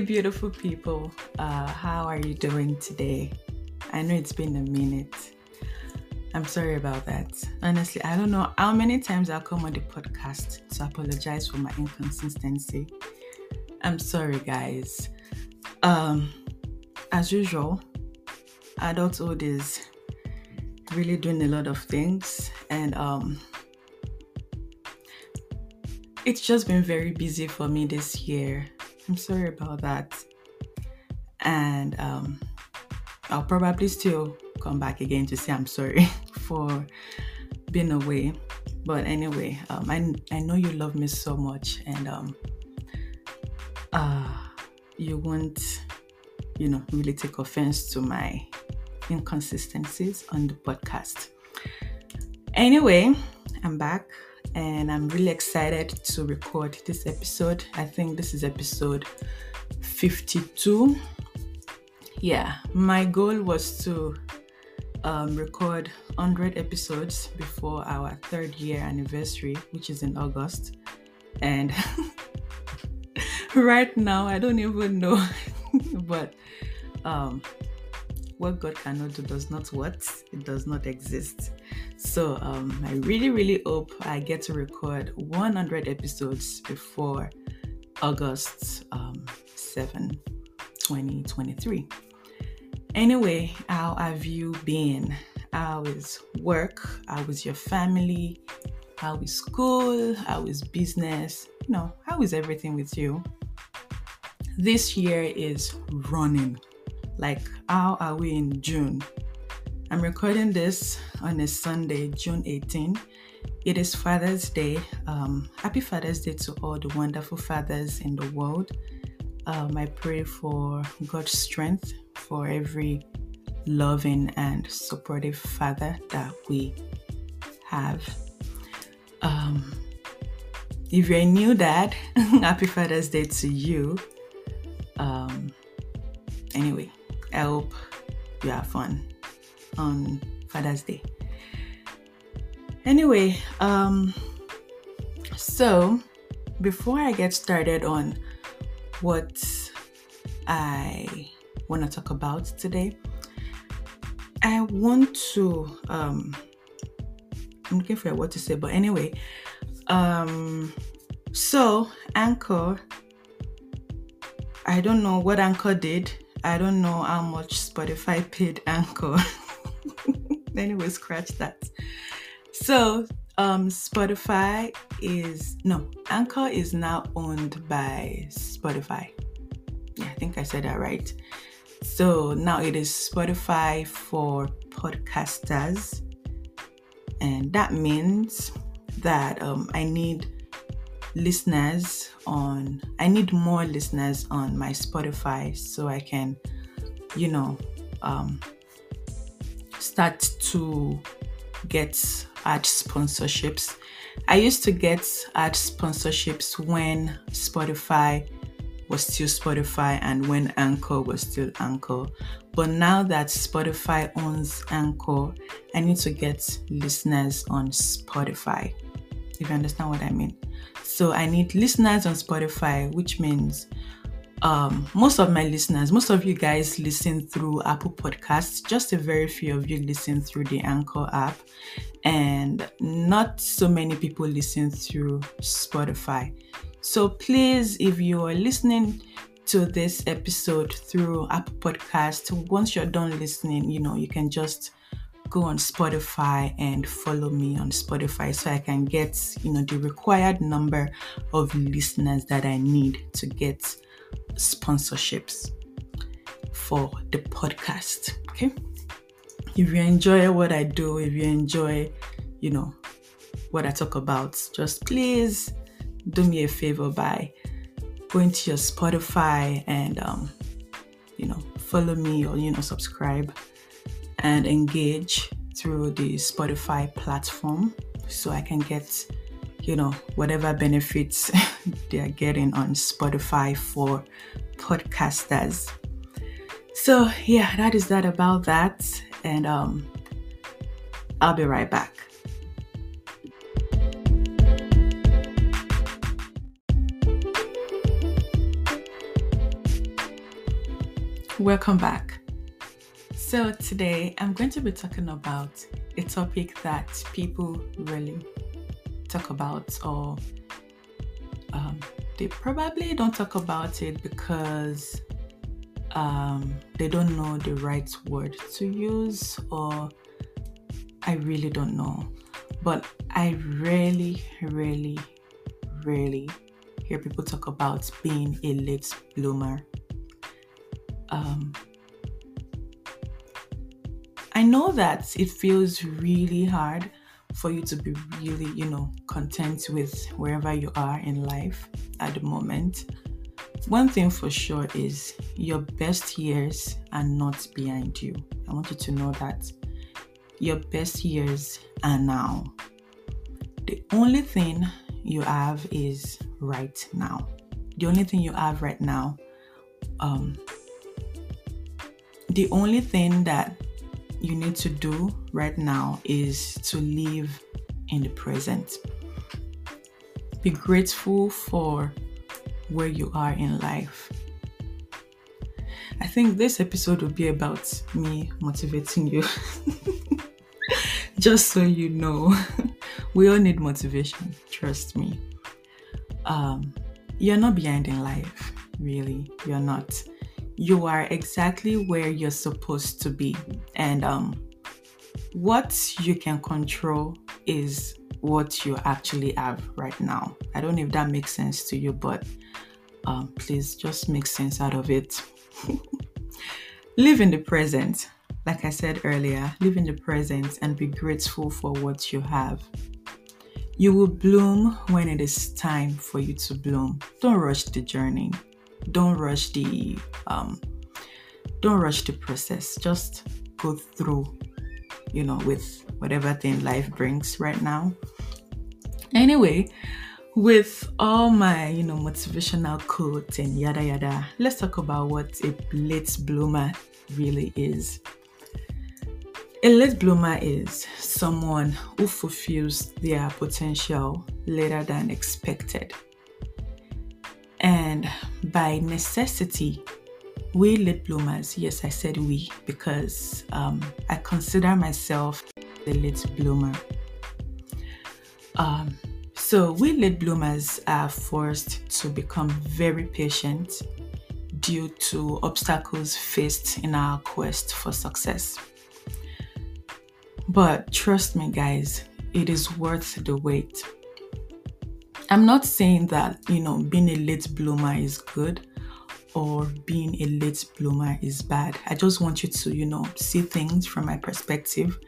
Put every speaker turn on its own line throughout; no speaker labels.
beautiful people. Uh, how are you doing today? I know it's been a minute. I'm sorry about that. Honestly, I don't know how many times I'll come on the podcast to apologize for my inconsistency. I'm sorry, guys. Um, as usual, adulthood is really doing a lot of things, and um, it's just been very busy for me this year. I'm sorry about that. And um, I'll probably still come back again to say I'm sorry for being away. But anyway, um, I, I know you love me so much and um, uh, you won't, you know, really take offense to my inconsistencies on the podcast. Anyway, I'm back and I'm really excited to record this episode. I think this is episode 52. Yeah, my goal was to um, record 100 episodes before our third year anniversary, which is in August. And right now, I don't even know, but um, what God cannot do does not what? It does not exist. So um, I really, really hope I get to record 100 episodes before August um, 7, 2023. Anyway, how have you been? How is work? How is your family? How is school? How is business? You know, how is everything with you? This year is running. Like, how are we in June? I'm recording this on a Sunday, June 18. It is Father's Day. Um, happy Father's Day to all the wonderful fathers in the world. Um, I pray for God's strength for every loving and supportive father that we have. Um, if you're a new dad, happy Father's Day to you. You have fun on Father's Day. Anyway, um, so before I get started on what I want to talk about today, I want to um, I'm looking for what to say, but anyway, um, so Anchor, I don't know what Anchor did. I don't know how much Spotify paid Anchor anyway, scratch that. So, um, Spotify is no, Anchor is now owned by Spotify. Yeah, I think I said that right. So now it is Spotify for podcasters, and that means that um, I need listeners on. I need more listeners on my Spotify so I can, you know, um, start to get ad sponsorships. I used to get ad sponsorships when Spotify was still Spotify and when Anchor was still Anchor. But now that Spotify owns Anchor, I need to get listeners on Spotify. If you understand what I mean. So I need listeners on Spotify, which means um, most of my listeners, most of you guys listen through Apple Podcasts, just a very few of you listen through the Anchor app, and not so many people listen through Spotify. So please, if you are listening to this episode through Apple Podcast, once you're done listening, you know, you can just go on Spotify and follow me on Spotify so I can get, you know, the required number of listeners that I need to get sponsorships for the podcast. Okay. If you enjoy what I do, if you enjoy, you know, what I talk about, just please do me a favor by going to your Spotify and, um, you know, follow me or, you know, subscribe and engage through the Spotify platform so I can get, you know, whatever benefits they are getting on Spotify for podcasters. So, yeah, that is that about that. And um, I'll be right back. Welcome back. So, today I'm going to be talking about a topic that people really talk about, or um, they probably don't talk about it because um, they don't know the right word to use, or I really don't know. But I really, really, really hear people talk about being a late bloomer. Um, know that it feels really hard for you to be really, you know, content with wherever you are in life at the moment. One thing for sure is your best years are not behind you. I want you to know that your best years are now. The only thing you have is right now. The only thing you have right now, um, the only thing that you need to do right now is to live in the present. Be grateful for where you are in life. I think this episode will be about me motivating you. Just so you know, we all need motivation, trust me. Um, you're not behind in life, really. You're not. You are exactly where you're supposed to be. And um, what you can control is what you actually have right now. I don't know if that makes sense to you, but um, please just make sense out of it. live in the present. Like I said earlier, live in the present and be grateful for what you have. You will bloom when it is time for you to bloom. Don't rush the journey. Don't rush the um, don't rush the process. Just go through, you know, with whatever thing life brings right now. Anyway, with all my, you know, motivational quotes and yada yada, let's talk about what a late bloomer really is. A late bloomer is someone who fulfills their potential later than expected. By necessity, we late bloomers, yes, I said we because um, I consider myself a late bloomer. Um, so, we late bloomers are forced to become very patient due to obstacles faced in our quest for success. But trust me, guys, it is worth the wait. I'm not saying that, you know, being a late bloomer is good or being a late bloomer is bad. I just want you to, you know, see things from my perspective.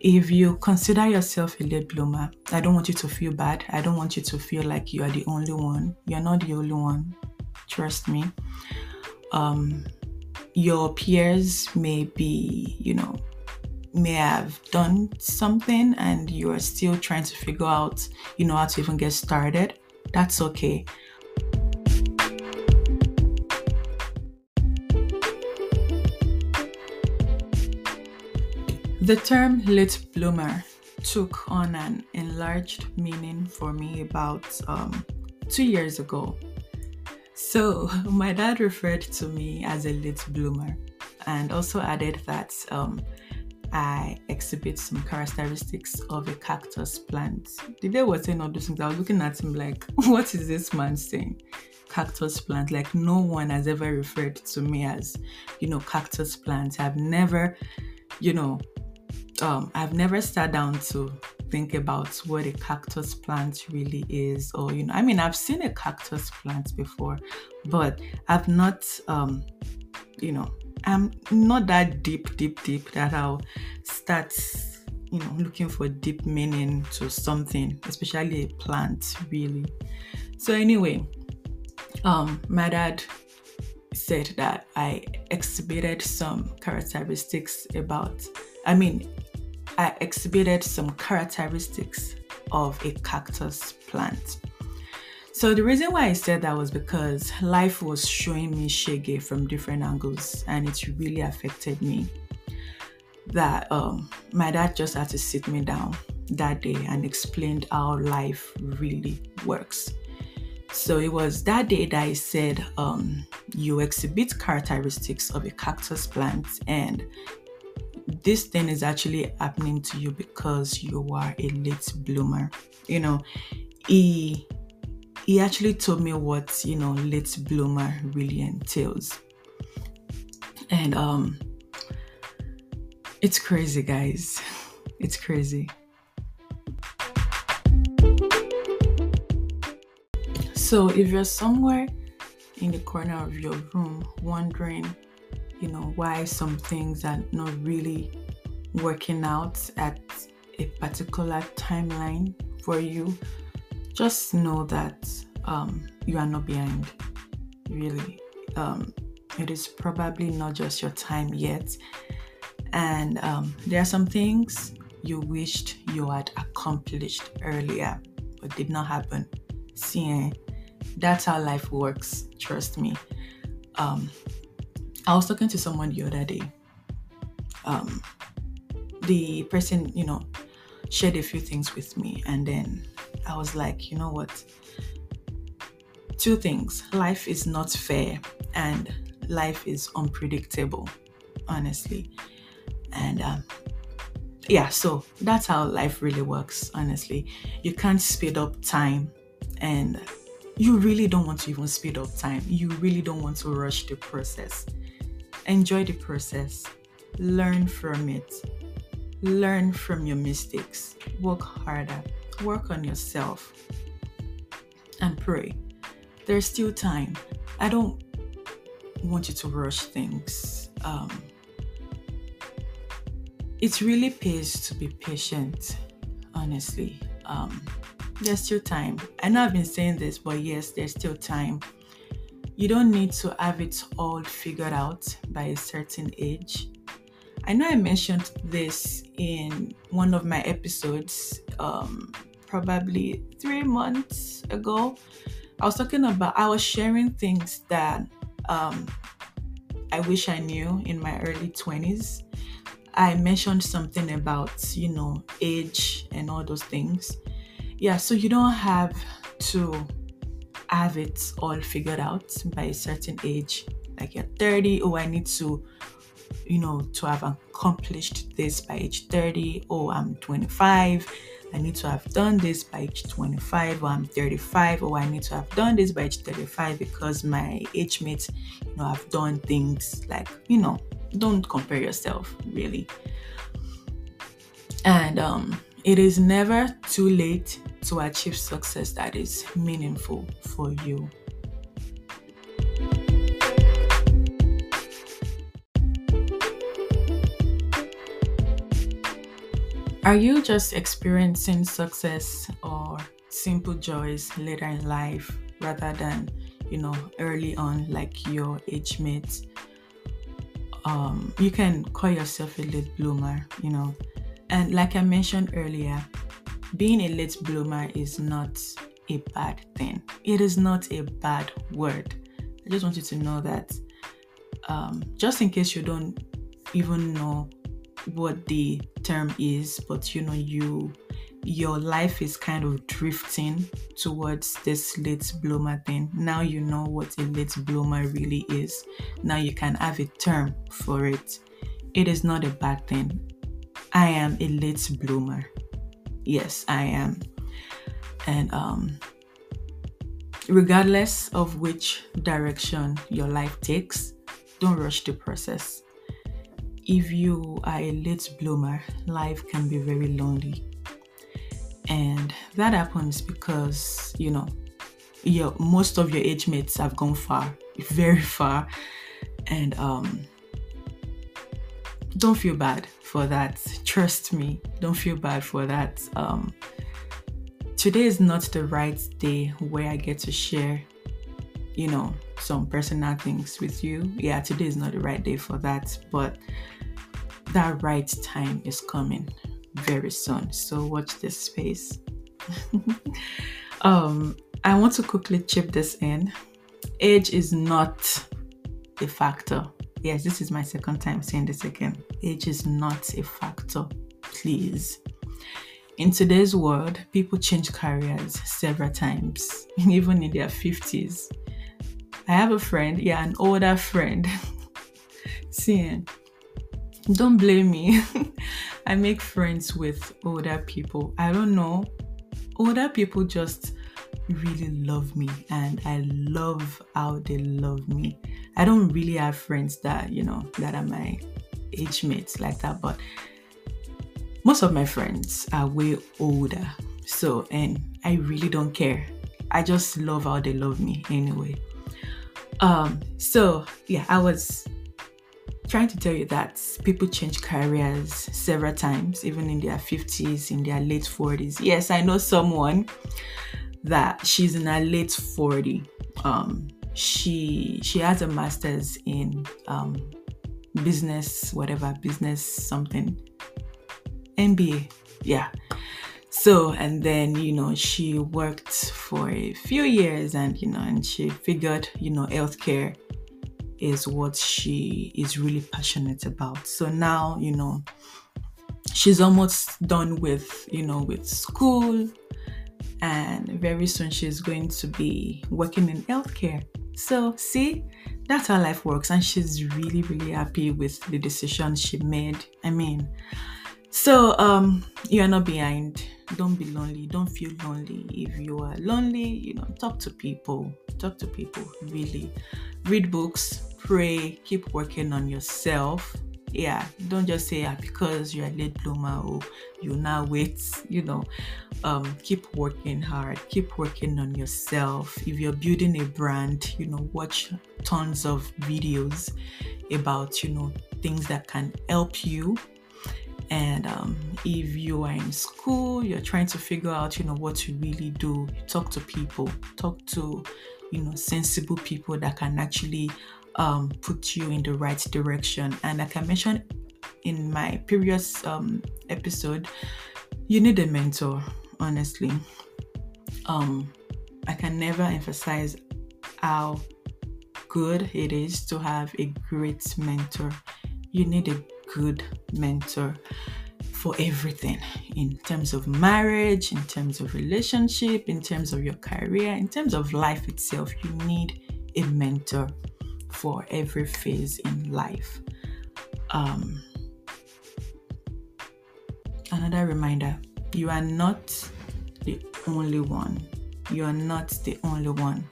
If you consider yourself a late bloomer, I don't want you to feel bad. I don't want you to feel like you are the only one. You're not the only one. Trust me. Um, your peers may be, you know, may have done something and you are still trying to figure out, you know, how to even get started, that's okay. The term late bloomer took on an enlarged meaning for me about um, two years ago. So, my dad referred to me as a late bloomer and also added that um, I exhibit some characteristics of a cactus plant. The day was saying all those things, I was looking at him like, what is this man saying? Cactus plant. Like no one has ever referred to me as, you know, cactus plant. I've never, you know, um, I've never sat down to think about what a cactus plant really is, or you know, I mean, I've seen a cactus plant before, but I've not, um, you know, I'm not that deep, deep, deep that I'll start, you know, looking for deep meaning to something, especially a plant, really. So anyway, um, my dad said that I exhibited some characteristics about, I mean, I exhibited some characteristics of a cactus plant. So the reason why I said that was because life was showing me shege from different angles and it really affected me. That um, my dad just had to sit me down that day and explained how life really works. So it was that day that I said um, you exhibit characteristics of a cactus plant and this thing is actually happening to you because you are a late bloomer you know he he actually told me what you know late bloomer really entails. And um it's crazy guys. It's crazy. So if you're somewhere in the corner of your room wondering you know why some things are not really working out at a particular timeline for you just know that um, you are not behind. Really um, it is probably not just your time yet. And um, there are some things you wished you had accomplished earlier but did not happen. See eh? that's how life works trust me. Um, i was talking to someone the other day. Um, the person you know shared a few things with me and then i was like you know what? Two things. Life is not fair and life is unpredictable honestly. And um, yeah so that's how life really works honestly. You can't speed up time and you really don't want to even speed up time. You really don't want to rush the process. Enjoy the process, learn from it, learn from your mistakes, work harder, work on yourself, and pray. There's still time. I don't want you to rush things. Um, it really pays to be patient, honestly. Um, there's still time. I know I've been saying this, but yes, there's still time. You don't need to have it all figured out by a certain age. I know I mentioned this in one of my episodes, um, probably three months ago. I was talking about, I was sharing things that um, I wish I knew in my early 20s. I mentioned something about, you know, age and all those things yeah so you don't have to have it all figured out by a certain age like you're 30 oh i need to you know to have accomplished this by age 30 oh i'm 25 i need to have done this by age 25 or i'm 35 or i need to have done this by age 35 because my age mates you know have done things like you know don't compare yourself really and um it is never too late to achieve success that is meaningful for you. Are you just experiencing success or simple joys later in life rather than, you know, early on like your age mates? Um, you can call yourself a late bloomer, you know, and like I mentioned earlier, being a late bloomer is not a bad thing. It is not a bad word. I just want you to know that. Um, just in case you don't even know what the term is, but you know, you your life is kind of drifting towards this late bloomer thing. Now you know what a late bloomer really is. Now you can have a term for it. It is not a bad thing. I am a late bloomer. Yes, I am. And um, regardless of which direction your life takes, don't rush the process. If you are a late bloomer, life can be very lonely. And that happens because, you know, your most of your age mates have gone far, very far. And um don't feel bad for that. Trust me, don't feel bad for that. Um, today is not the right day where I get to share, you know, some personal things with you. Yeah, today is not the right day for that, but that right time is coming very soon. So watch this space. um, I want to quickly chip this in. Age is not a factor Yes, this is my second time saying this again. Age is not a factor, please. In today's world, people change careers several times, even in their 50s. I have a friend, yeah, an older friend. See, don't blame me. I make friends with older people. I don't know. Older people just really love me and I love how they love me. I don't really have friends that, you know, that are my age mates like that, but most of my friends are way older. So, and I really don't care. I just love how they love me anyway. Um, so yeah, I was trying to tell you that people change careers several times, even in their 50s, in their late 40s. Yes, I know someone that she's in her late 40. Um, she she has a master's in um, business, whatever business something, MBA. Yeah. So and then you know she worked for a few years, and you know, and she figured you know healthcare is what she is really passionate about. So now, you know, she's almost done with, you know, with school and very soon she's going to be working in healthcare. So, see, that's how life works and she's really really happy with the decision she made. I mean, so um you are not behind. Don't be lonely. Don't feel lonely. If you are lonely, you know, talk to people. Talk to people really. Read books, pray, keep working on yourself. Yeah, don't just say yeah, because you're a late bloomer or you now wait, you know. Um, keep working hard, keep working on yourself. If you're building a brand, you know, watch tons of videos about, you know, things that can help you and um, if you are in school you're trying to figure out you know what to really do talk to people talk to you know sensible people that can actually um, put you in the right direction. And like I mentioned in my previous um, episode, you need a mentor, honestly. Um, I can never emphasize how good it is to have a great mentor. You need a good mentor for everything in terms of marriage, in terms of relationship, in terms of your career, in terms of life itself. You need a mentor for every phase in life. Um, another reminder you are not the only one. You are not the only one.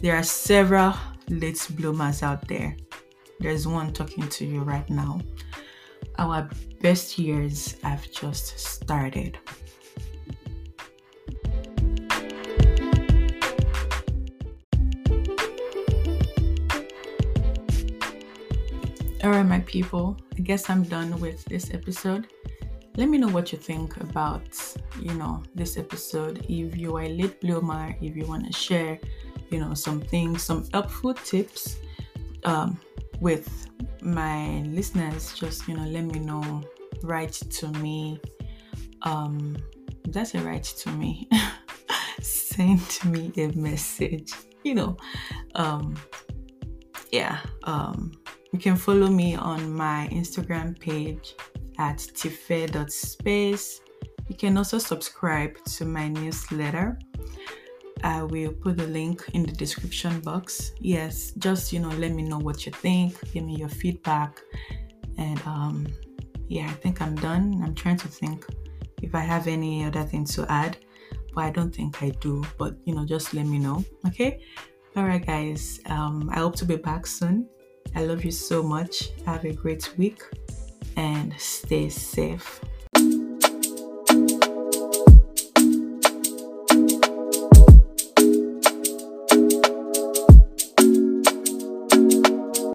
There are several late bloomers out there. There's one talking to you right now. Our best years have just started. All right, my people, I guess I'm done with this episode. Let me know what you think about, you know, this episode. If you are a late bloomer, if you want to share, you know, some things, some helpful tips um, with my listeners, just, you know, let me know. Write to me. Um, that's a write to me. Send me a message. You know, um, yeah. Um, you can follow me on my Instagram page at tife.space. You can also subscribe to my newsletter. I will put the link in the description box. Yes, just you know, let me know what you think, give me your feedback. And um yeah, I think I'm done. I'm trying to think if I have any other thing to add, but I don't think I do. But you know, just let me know. Okay. All right, guys. Um, I hope to be back soon. I love you so much. Have a great week and stay safe.